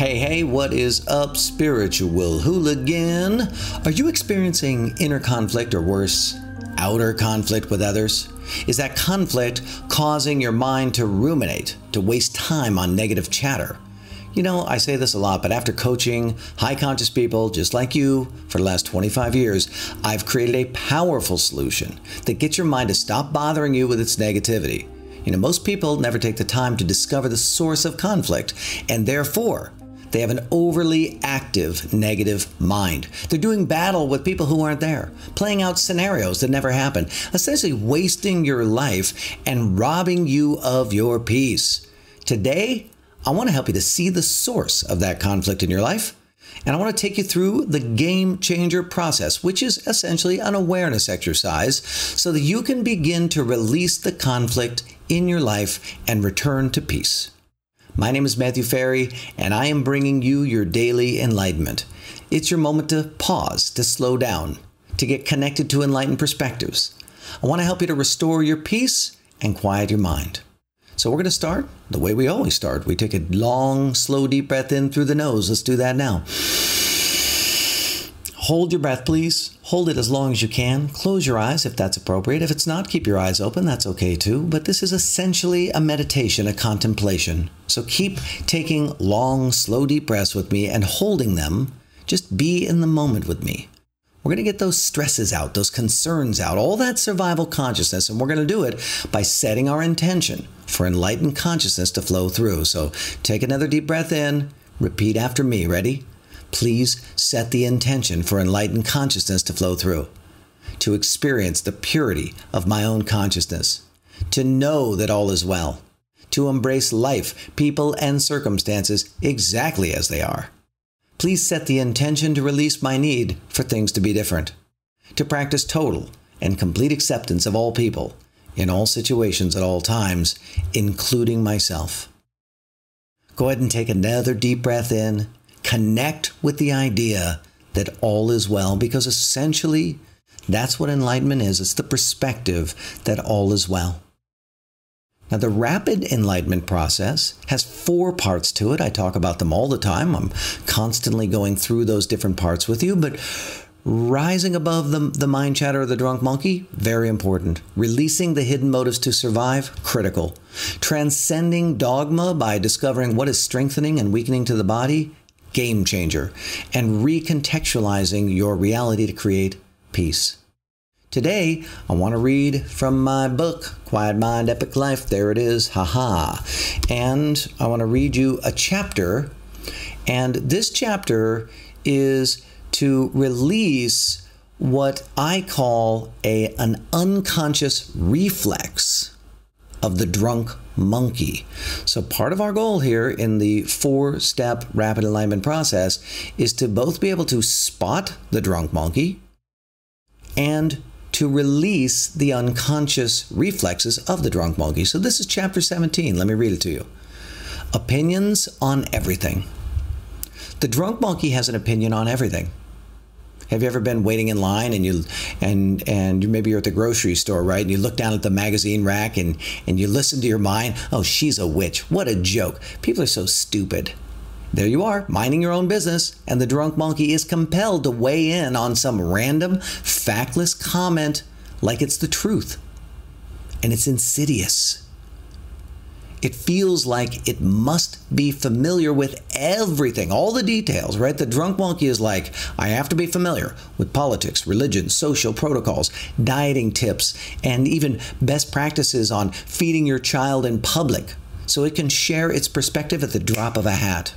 Hey, hey, what is up, spiritual hooligan? Are you experiencing inner conflict or worse, outer conflict with others? Is that conflict causing your mind to ruminate, to waste time on negative chatter? You know, I say this a lot, but after coaching high conscious people just like you for the last 25 years, I've created a powerful solution that gets your mind to stop bothering you with its negativity. You know, most people never take the time to discover the source of conflict, and therefore, they have an overly active negative mind. They're doing battle with people who aren't there, playing out scenarios that never happen, essentially wasting your life and robbing you of your peace. Today, I want to help you to see the source of that conflict in your life. And I want to take you through the game changer process, which is essentially an awareness exercise, so that you can begin to release the conflict in your life and return to peace. My name is Matthew Ferry, and I am bringing you your daily enlightenment. It's your moment to pause, to slow down, to get connected to enlightened perspectives. I want to help you to restore your peace and quiet your mind. So, we're going to start the way we always start. We take a long, slow, deep breath in through the nose. Let's do that now. Hold your breath, please. Hold it as long as you can. Close your eyes if that's appropriate. If it's not, keep your eyes open. That's okay too. But this is essentially a meditation, a contemplation. So keep taking long, slow, deep breaths with me and holding them. Just be in the moment with me. We're going to get those stresses out, those concerns out, all that survival consciousness, and we're going to do it by setting our intention for enlightened consciousness to flow through. So take another deep breath in, repeat after me. Ready? Please set the intention for enlightened consciousness to flow through, to experience the purity of my own consciousness, to know that all is well, to embrace life, people, and circumstances exactly as they are. Please set the intention to release my need for things to be different, to practice total and complete acceptance of all people, in all situations at all times, including myself. Go ahead and take another deep breath in connect with the idea that all is well, because essentially that's what enlightenment is it's the perspective that all is well. Now, the rapid enlightenment process has four parts to it. I talk about them all the time. I'm constantly going through those different parts with you, but rising above the, the mind chatter of the drunk monkey, very important. Releasing the hidden motives to survive, critical. Transcending dogma by discovering what is strengthening and weakening to the body, game changer, and recontextualizing your reality to create peace. Today, I want to read from my book, Quiet Mind, Epic Life. There it is, haha. And I want to read you a chapter. And this chapter is to release what I call a, an unconscious reflex of the drunk monkey. So, part of our goal here in the four step rapid alignment process is to both be able to spot the drunk monkey and to release the unconscious reflexes of the drunk monkey. So, this is chapter 17. Let me read it to you. Opinions on everything. The drunk monkey has an opinion on everything. Have you ever been waiting in line and you and and maybe you're at the grocery store, right? And you look down at the magazine rack and and you listen to your mind. Oh, she's a witch. What a joke. People are so stupid. There you are, minding your own business, and the drunk monkey is compelled to weigh in on some random, factless comment like it's the truth. And it's insidious it feels like it must be familiar with everything, all the details, right? The drunk monkey is like, I have to be familiar with politics, religion, social protocols, dieting tips, and even best practices on feeding your child in public so it can share its perspective at the drop of a hat,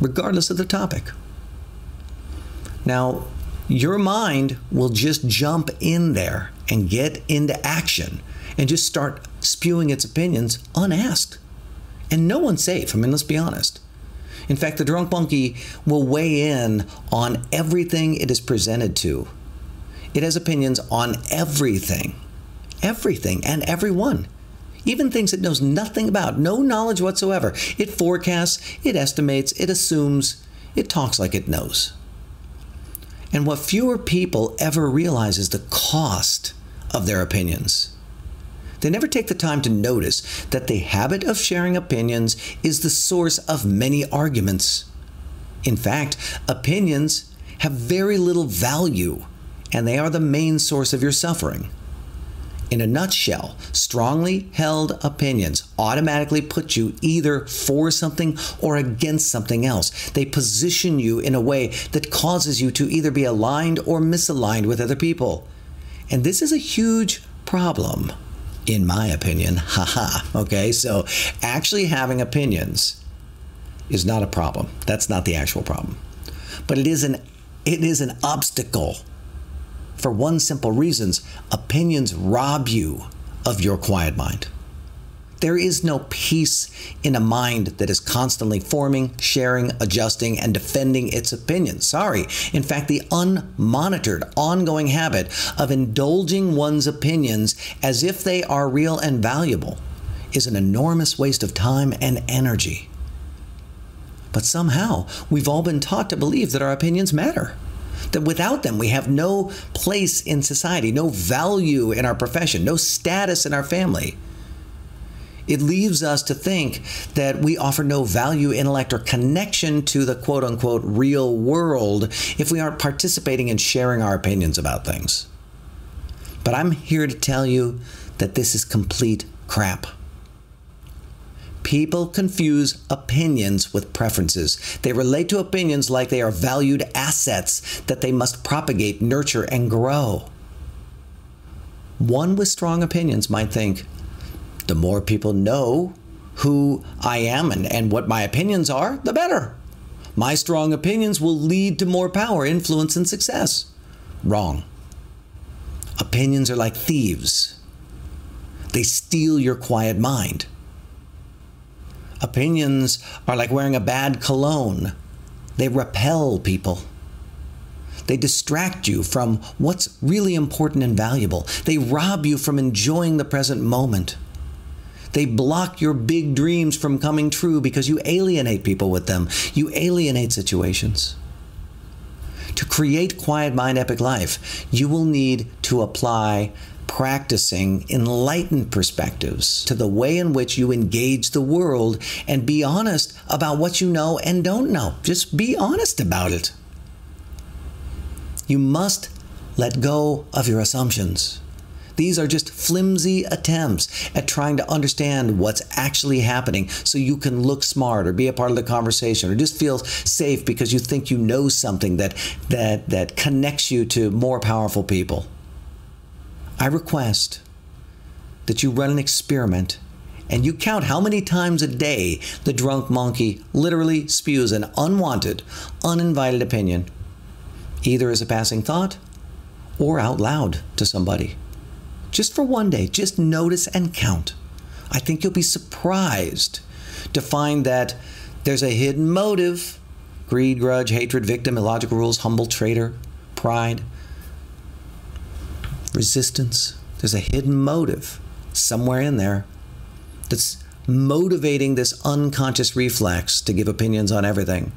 regardless of the topic. Now, your mind will just jump in there and get into action and just start spewing its opinions unasked. And no one's safe. I mean, let's be honest. In fact, the drunk monkey will weigh in on everything it is presented to. It has opinions on everything, everything, and everyone. Even things it knows nothing about, no knowledge whatsoever. It forecasts, it estimates, it assumes, it talks like it knows. And what fewer people ever realize is the cost of their opinions. They never take the time to notice that the habit of sharing opinions is the source of many arguments. In fact, opinions have very little value, and they are the main source of your suffering. In a nutshell, strongly held opinions automatically put you either for something or against something else. They position you in a way that causes you to either be aligned or misaligned with other people. And this is a huge problem in my opinion. Haha. okay, so actually having opinions is not a problem. That's not the actual problem. But it is an it is an obstacle for one simple reasons. Opinions rob you of your quiet mind. There is no peace in a mind that is constantly forming, sharing, adjusting, and defending its opinions. Sorry. In fact, the unmonitored, ongoing habit of indulging one's opinions as if they are real and valuable is an enormous waste of time and energy. But somehow, we've all been taught to believe that our opinions matter that without them we have no place in society, no value in our profession, no status in our family. It leaves us to think that we offer no value, intellect, or connection to the quote unquote real world if we aren't participating and sharing our opinions about things. But I'm here to tell you that this is complete crap. People confuse opinions with preferences. They relate to opinions like they are valued assets that they must propagate, nurture, and grow. One with strong opinions might think, the more people know who I am and, and what my opinions are, the better. My strong opinions will lead to more power, influence, and success. Wrong. Opinions are like thieves, they steal your quiet mind. Opinions are like wearing a bad cologne, they repel people. They distract you from what's really important and valuable. They rob you from enjoying the present moment. They block your big dreams from coming true because you alienate people with them. You alienate situations. To create quiet mind epic life, you will need to apply practicing enlightened perspectives to the way in which you engage the world and be honest about what you know and don't know. Just be honest about it. You must let go of your assumptions. These are just flimsy attempts at trying to understand what's actually happening so you can look smart or be a part of the conversation or just feel safe because you think you know something that that that connects you to more powerful people. I request that you run an experiment and you count how many times a day the drunk monkey literally spews an unwanted, uninvited opinion, either as a passing thought or out loud to somebody just for one day, just notice and count. I think you'll be surprised to find that there's a hidden motive greed, grudge, hatred, victim, illogical rules, humble, traitor, pride, resistance. There's a hidden motive somewhere in there that's motivating this unconscious reflex to give opinions on everything.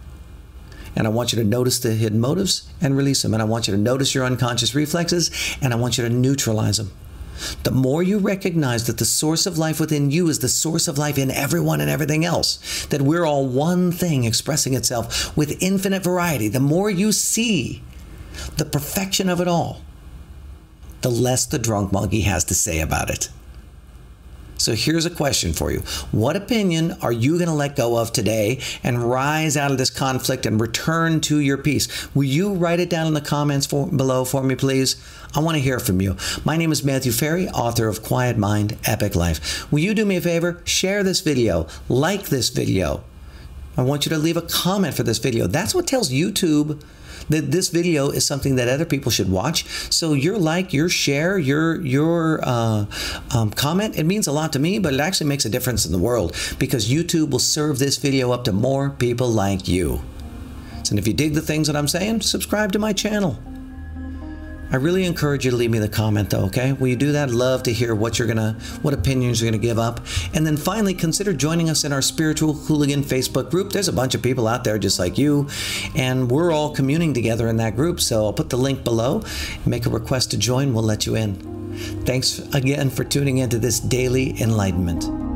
And I want you to notice the hidden motives and release them. And I want you to notice your unconscious reflexes and I want you to neutralize them. The more you recognize that the source of life within you is the source of life in everyone and everything else, that we're all one thing expressing itself with infinite variety, the more you see the perfection of it all, the less the drunk monkey has to say about it. So here's a question for you. What opinion are you going to let go of today and rise out of this conflict and return to your peace? Will you write it down in the comments for, below for me, please? I want to hear from you. My name is Matthew Ferry, author of Quiet Mind, Epic Life. Will you do me a favor? Share this video, like this video. I want you to leave a comment for this video. That's what tells YouTube that this video is something that other people should watch. So your like, your share, your your uh, um, comment, it means a lot to me, but it actually makes a difference in the world because YouTube will serve this video up to more people like you. And if you dig the things that I'm saying, subscribe to my channel. I really encourage you to leave me the comment though, okay? Will you do that? Love to hear what you're gonna, what opinions you're gonna give up. And then finally, consider joining us in our Spiritual Hooligan Facebook group. There's a bunch of people out there just like you, and we're all communing together in that group. So I'll put the link below. Make a request to join, we'll let you in. Thanks again for tuning into this daily enlightenment.